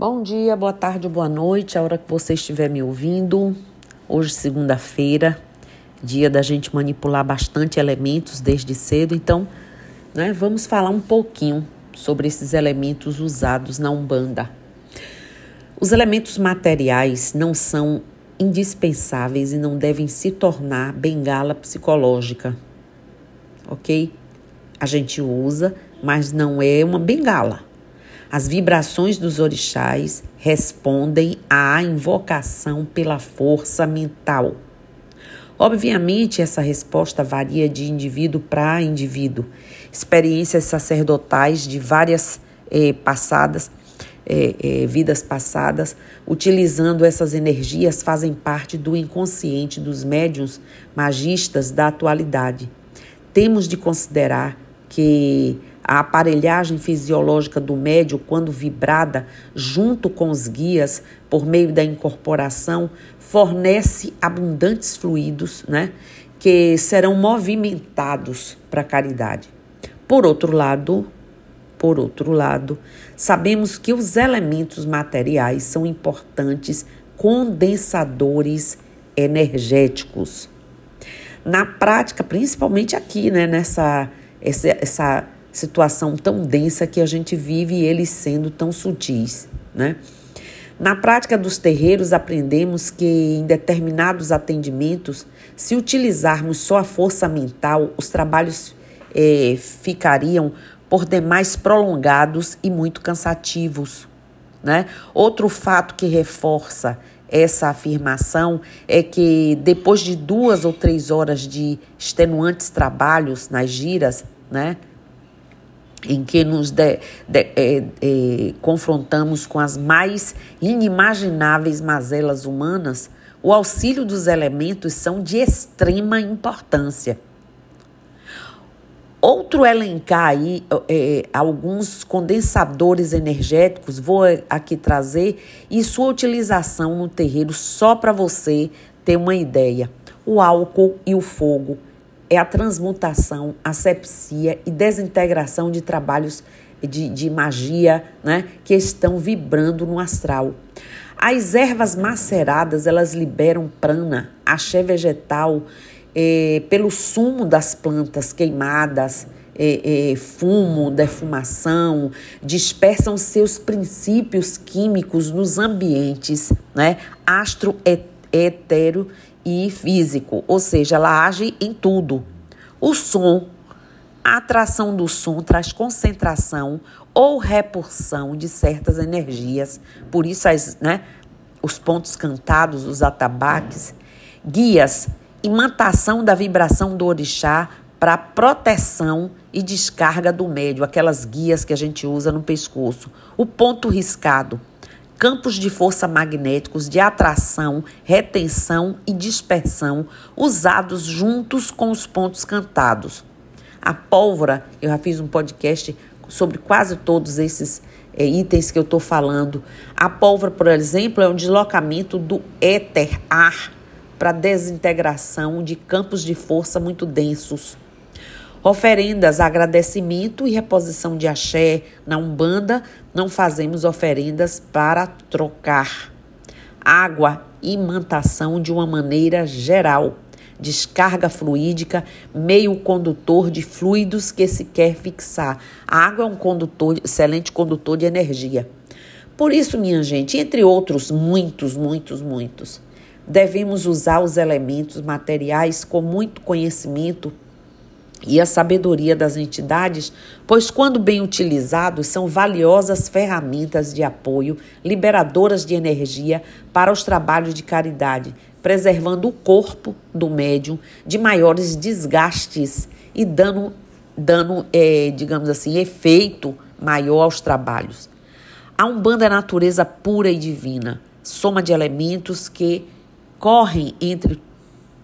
Bom dia, boa tarde, boa noite, a hora que você estiver me ouvindo. Hoje, segunda-feira, dia da gente manipular bastante elementos desde cedo, então, né, vamos falar um pouquinho sobre esses elementos usados na Umbanda. Os elementos materiais não são indispensáveis e não devem se tornar bengala psicológica, ok? A gente usa, mas não é uma bengala. As vibrações dos orixás respondem à invocação pela força mental. Obviamente, essa resposta varia de indivíduo para indivíduo. Experiências sacerdotais de várias eh, passadas, eh, eh, vidas passadas, utilizando essas energias, fazem parte do inconsciente dos médiuns magistas da atualidade. Temos de considerar que a aparelhagem fisiológica do médio, quando vibrada junto com os guias por meio da incorporação, fornece abundantes fluidos, né, que serão movimentados para a caridade. Por outro lado, por outro lado, sabemos que os elementos materiais são importantes condensadores energéticos. Na prática, principalmente aqui, né, nessa essa, essa situação tão densa que a gente vive e eles sendo tão sutis, né? Na prática dos terreiros, aprendemos que em determinados atendimentos, se utilizarmos só a força mental, os trabalhos eh, ficariam por demais prolongados e muito cansativos. Né? Outro fato que reforça essa afirmação é que depois de duas ou três horas de extenuantes trabalhos nas giras, né? Em que nos de, de, é, é, confrontamos com as mais inimagináveis mazelas humanas, o auxílio dos elementos são de extrema importância. Outro elencar aí, é, alguns condensadores energéticos, vou aqui trazer, e sua utilização no terreiro só para você ter uma ideia. O álcool e o fogo é a transmutação, asepsia e desintegração de trabalhos de, de magia né, que estão vibrando no astral. As ervas maceradas, elas liberam prana, axé vegetal, eh, pelo sumo das plantas queimadas, eh, eh, fumo, defumação, dispersam seus princípios químicos nos ambientes né, astro, etero e físico, ou seja, ela age em tudo. O som, a atração do som traz concentração ou repulsão de certas energias, por isso as, né, os pontos cantados, os atabaques, guias, imantação da vibração do orixá para proteção e descarga do médio, aquelas guias que a gente usa no pescoço. O ponto riscado, campos de força magnéticos de atração, retenção e dispersão usados juntos com os pontos cantados. A pólvora, eu já fiz um podcast sobre quase todos esses é, itens que eu estou falando. A pólvora, por exemplo, é um deslocamento do éter, ar, para desintegração de campos de força muito densos. Oferendas, agradecimento e reposição de axé. Na Umbanda, não fazemos oferendas para trocar. Água, imantação de uma maneira geral. Descarga fluídica, meio condutor de fluidos que se quer fixar. A água é um condutor, excelente condutor de energia. Por isso, minha gente, entre outros muitos, muitos, muitos, devemos usar os elementos materiais com muito conhecimento e a sabedoria das entidades, pois, quando bem utilizados, são valiosas ferramentas de apoio, liberadoras de energia para os trabalhos de caridade, preservando o corpo do médium de maiores desgastes e dando, dando é, digamos assim, efeito maior aos trabalhos. A Umbanda é natureza pura e divina, soma de elementos que correm entre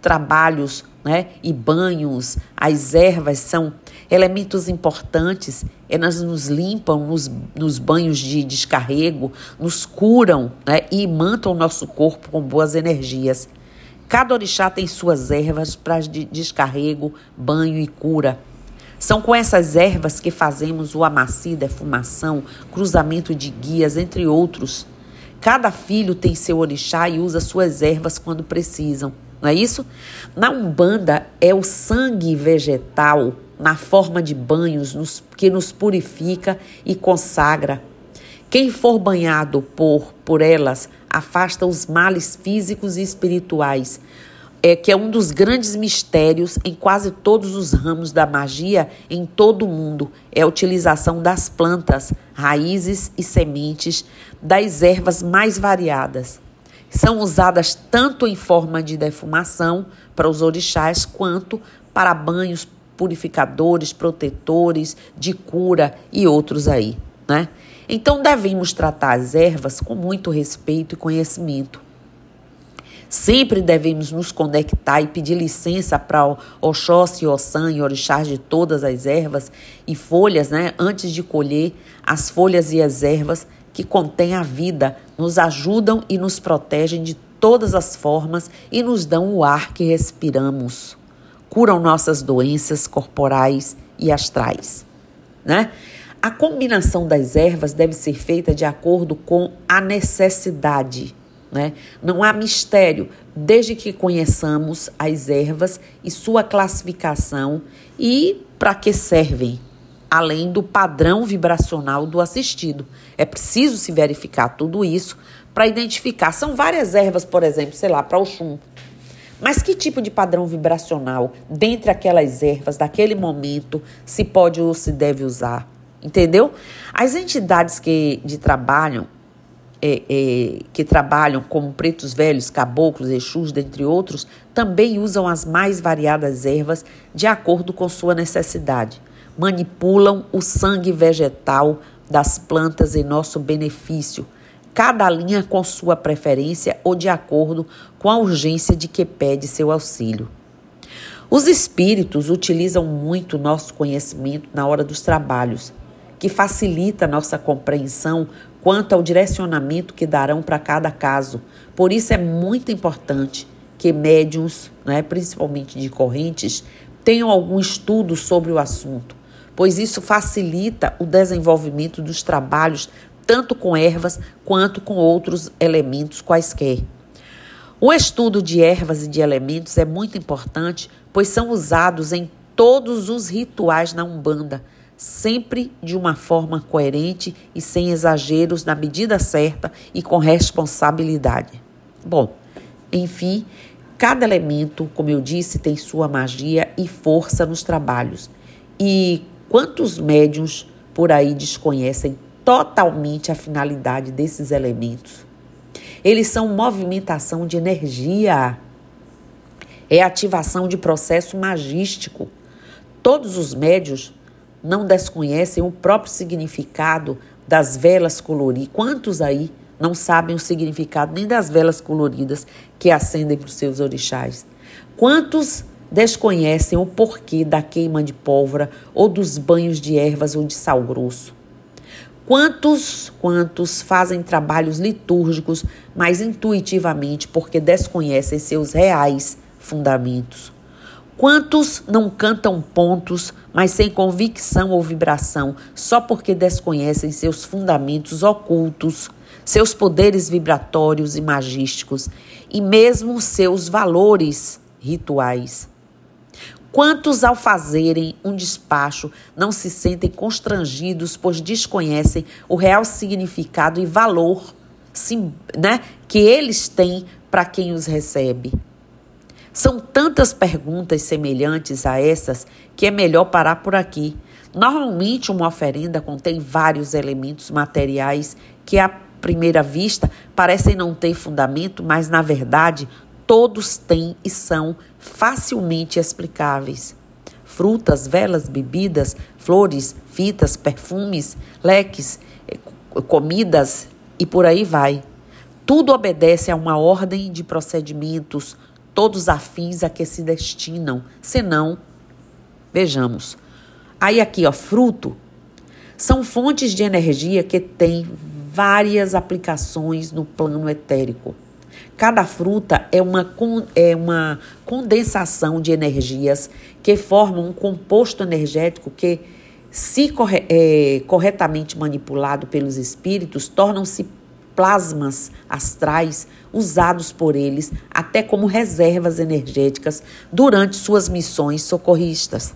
trabalhos né, e banhos, as ervas são elementos importantes, elas nos limpam nos, nos banhos de descarrego, nos curam né, e imantam o nosso corpo com boas energias. Cada orixá tem suas ervas para de descarrego, banho e cura. São com essas ervas que fazemos o amaci, defumação, cruzamento de guias, entre outros. Cada filho tem seu orixá e usa suas ervas quando precisam, não é isso? Na Umbanda é o sangue vegetal na forma de banhos nos, que nos purifica e consagra. Quem for banhado por, por elas afasta os males físicos e espirituais, é, que é um dos grandes mistérios em quase todos os ramos da magia em todo o mundo, é a utilização das plantas, raízes e sementes das ervas mais variadas. São usadas tanto em forma de defumação para os orixás quanto para banhos purificadores, protetores, de cura e outros aí, né? Então devemos tratar as ervas com muito respeito e conhecimento Sempre devemos nos conectar e pedir licença para Oxóssi, Ossan e Orixás de todas as ervas e folhas, né? Antes de colher, as folhas e as ervas que contêm a vida nos ajudam e nos protegem de todas as formas e nos dão o ar que respiramos. Curam nossas doenças corporais e astrais, né? A combinação das ervas deve ser feita de acordo com a necessidade né? Não há mistério, desde que conheçamos as ervas e sua classificação e para que servem, além do padrão vibracional do assistido. É preciso se verificar tudo isso para identificar. São várias ervas, por exemplo, sei lá, para o chum. Mas que tipo de padrão vibracional dentre aquelas ervas daquele momento se pode ou se deve usar? Entendeu? As entidades que de trabalham é, é, que trabalham como pretos velhos, caboclos, exus, dentre outros, também usam as mais variadas ervas de acordo com sua necessidade. Manipulam o sangue vegetal das plantas em nosso benefício, cada linha com sua preferência ou de acordo com a urgência de que pede seu auxílio. Os espíritos utilizam muito nosso conhecimento na hora dos trabalhos, que facilita nossa compreensão quanto ao direcionamento que darão para cada caso. Por isso é muito importante que médiums, né, principalmente de correntes, tenham algum estudo sobre o assunto, pois isso facilita o desenvolvimento dos trabalhos tanto com ervas quanto com outros elementos quaisquer. O estudo de ervas e de elementos é muito importante, pois são usados em todos os rituais na Umbanda sempre de uma forma coerente e sem exageros, na medida certa e com responsabilidade. Bom, enfim, cada elemento, como eu disse, tem sua magia e força nos trabalhos. E quantos médiums por aí desconhecem totalmente a finalidade desses elementos? Eles são movimentação de energia, é ativação de processo magístico. Todos os médios não desconhecem o próprio significado das velas coloridas. Quantos aí não sabem o significado nem das velas coloridas que acendem para os seus orixás? Quantos desconhecem o porquê da queima de pólvora ou dos banhos de ervas ou de sal grosso? Quantos, quantos fazem trabalhos litúrgicos, mas intuitivamente porque desconhecem seus reais fundamentos? Quantos não cantam pontos, mas sem convicção ou vibração, só porque desconhecem seus fundamentos ocultos, seus poderes vibratórios e magísticos e mesmo seus valores rituais? Quantos, ao fazerem um despacho, não se sentem constrangidos, pois desconhecem o real significado e valor sim, né, que eles têm para quem os recebe? São tantas perguntas semelhantes a essas que é melhor parar por aqui. Normalmente, uma oferenda contém vários elementos materiais que, à primeira vista, parecem não ter fundamento, mas, na verdade, todos têm e são facilmente explicáveis. Frutas, velas, bebidas, flores, fitas, perfumes, leques, eh, comidas e por aí vai. Tudo obedece a uma ordem de procedimentos todos afins a que se destinam, senão, vejamos. Aí aqui, ó, fruto são fontes de energia que têm várias aplicações no plano etérico. Cada fruta é uma, é uma condensação de energias que formam um composto energético que, se corre, é, corretamente manipulado pelos espíritos, tornam-se plasmas astrais usados por eles até como reservas energéticas durante suas missões socorristas.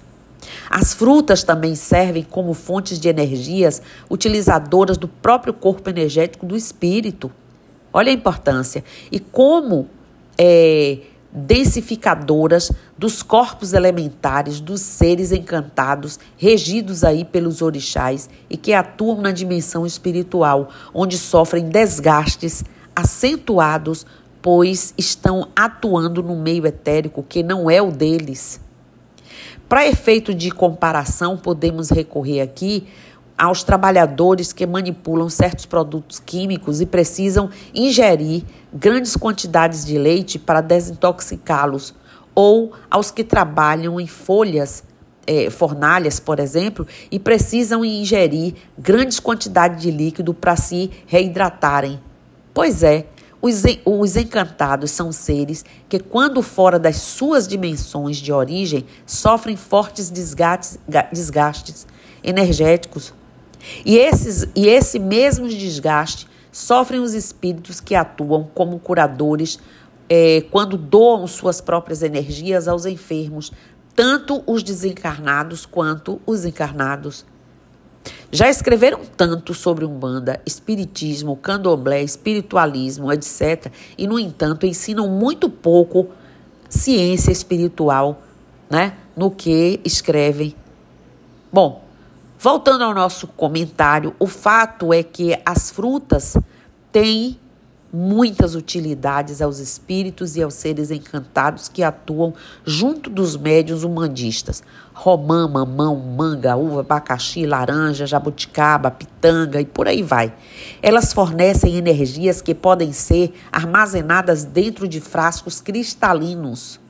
As frutas também servem como fontes de energias utilizadoras do próprio corpo energético do espírito. Olha a importância. E como é, densificadoras dos corpos elementares dos seres encantados, regidos aí pelos orixás e que atuam na dimensão espiritual, onde sofrem desgastes acentuados, pois estão atuando no meio etérico que não é o deles. Para efeito de comparação, podemos recorrer aqui aos trabalhadores que manipulam certos produtos químicos e precisam ingerir grandes quantidades de leite para desintoxicá-los, ou aos que trabalham em folhas, eh, fornalhas, por exemplo, e precisam ingerir grandes quantidades de líquido para se reidratarem. Pois é, os, os encantados são seres que, quando fora das suas dimensões de origem, sofrem fortes desgastes energéticos. E, esses, e esse mesmo desgaste sofrem os espíritos que atuam como curadores é, quando doam suas próprias energias aos enfermos, tanto os desencarnados quanto os encarnados. Já escreveram tanto sobre Umbanda, Espiritismo, Candomblé, Espiritualismo, etc., e, no entanto, ensinam muito pouco ciência espiritual né, no que escrevem. Bom, voltando ao nosso comentário, o fato é que as frutas têm muitas utilidades aos espíritos e aos seres encantados que atuam junto dos médios humandistas. Romã, mamão, manga, uva, abacaxi, laranja, jabuticaba, pitanga e por aí vai. Elas fornecem energias que podem ser armazenadas dentro de frascos cristalinos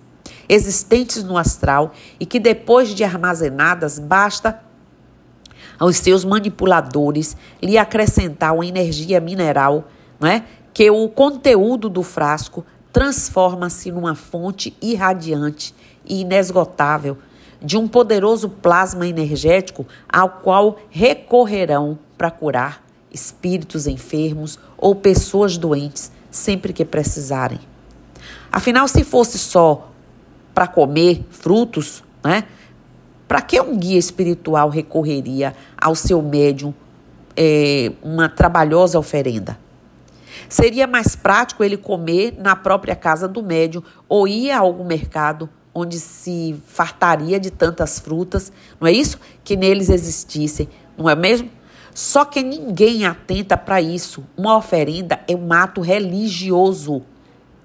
existentes no astral e que depois de armazenadas basta aos seus manipuladores lhe acrescentar uma energia mineral, não é? que o conteúdo do frasco transforma-se numa fonte irradiante e inesgotável de um poderoso plasma energético ao qual recorrerão para curar espíritos enfermos ou pessoas doentes sempre que precisarem. Afinal, se fosse só para comer frutos, né? Para que um guia espiritual recorreria ao seu médium é, uma trabalhosa oferenda? Seria mais prático ele comer na própria casa do médium ou ir a algum mercado onde se fartaria de tantas frutas, não é isso? Que neles existissem, não é mesmo? Só que ninguém atenta para isso. Uma oferenda é um ato religioso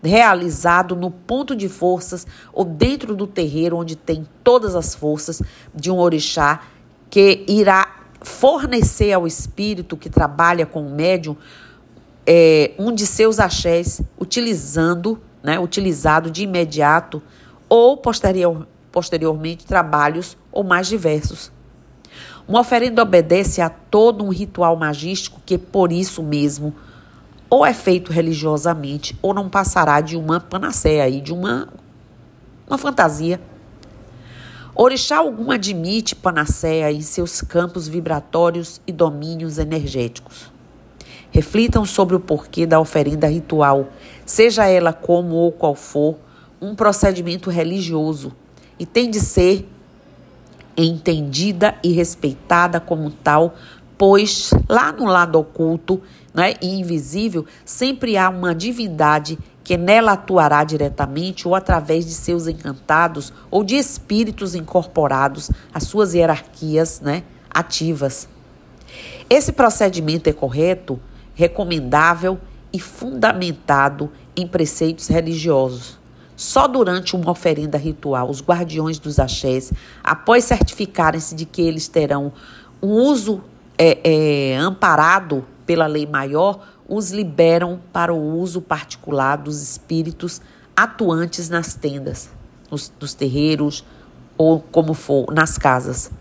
realizado no ponto de forças ou dentro do terreiro onde tem todas as forças de um orixá que irá fornecer ao espírito que trabalha com o médium é, um de seus axés utilizando, né, utilizado de imediato ou posterior, posteriormente trabalhos ou mais diversos. Uma oferenda obedece a todo um ritual magístico que, por isso mesmo, ou é feito religiosamente ou não passará de uma panaceia e de uma, uma fantasia. Orixá algum admite panaceia em seus campos vibratórios e domínios energéticos. Reflitam sobre o porquê da oferenda ritual, seja ela como ou qual for, um procedimento religioso e tem de ser entendida e respeitada como tal, pois lá no lado oculto né, e invisível sempre há uma divindade que nela atuará diretamente ou através de seus encantados ou de espíritos incorporados às suas hierarquias né, ativas. Esse procedimento é correto recomendável e fundamentado em preceitos religiosos. Só durante uma oferenda ritual, os guardiões dos axés, após certificarem-se de que eles terão um uso é, é, amparado pela lei maior, os liberam para o uso particular dos espíritos atuantes nas tendas, nos, nos terreiros ou como for, nas casas.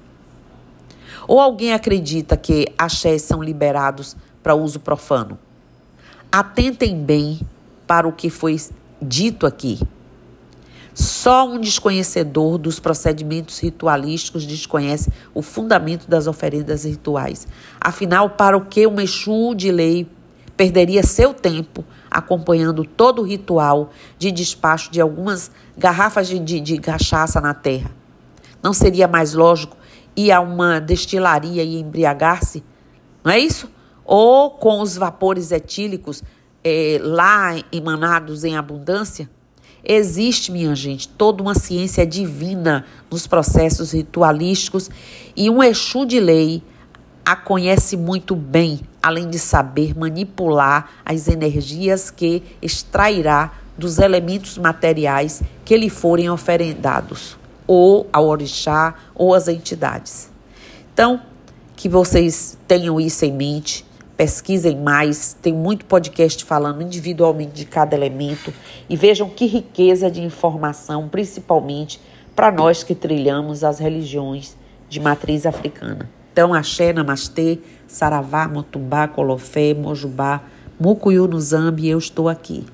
Ou alguém acredita que axés são liberados para uso profano. Atentem bem para o que foi dito aqui. Só um desconhecedor dos procedimentos ritualísticos desconhece o fundamento das oferendas rituais. Afinal, para o que um Exu de lei perderia seu tempo acompanhando todo o ritual de despacho de algumas garrafas de, de, de cachaça na terra? Não seria mais lógico ir a uma destilaria e embriagar-se? Não é isso? Ou com os vapores etílicos é, lá emanados em abundância? Existe, minha gente, toda uma ciência divina nos processos ritualísticos e um Exu de lei a conhece muito bem, além de saber manipular as energias que extrairá dos elementos materiais que lhe forem oferendados, ou ao orixá ou às entidades. Então, que vocês tenham isso em mente pesquisem mais, tem muito podcast falando individualmente de cada elemento e vejam que riqueza de informação, principalmente para nós que trilhamos as religiões de matriz africana. Então, axé, namastê, saravá, motumbá, colofé, mojubá, mucuyu no zambi, eu estou aqui.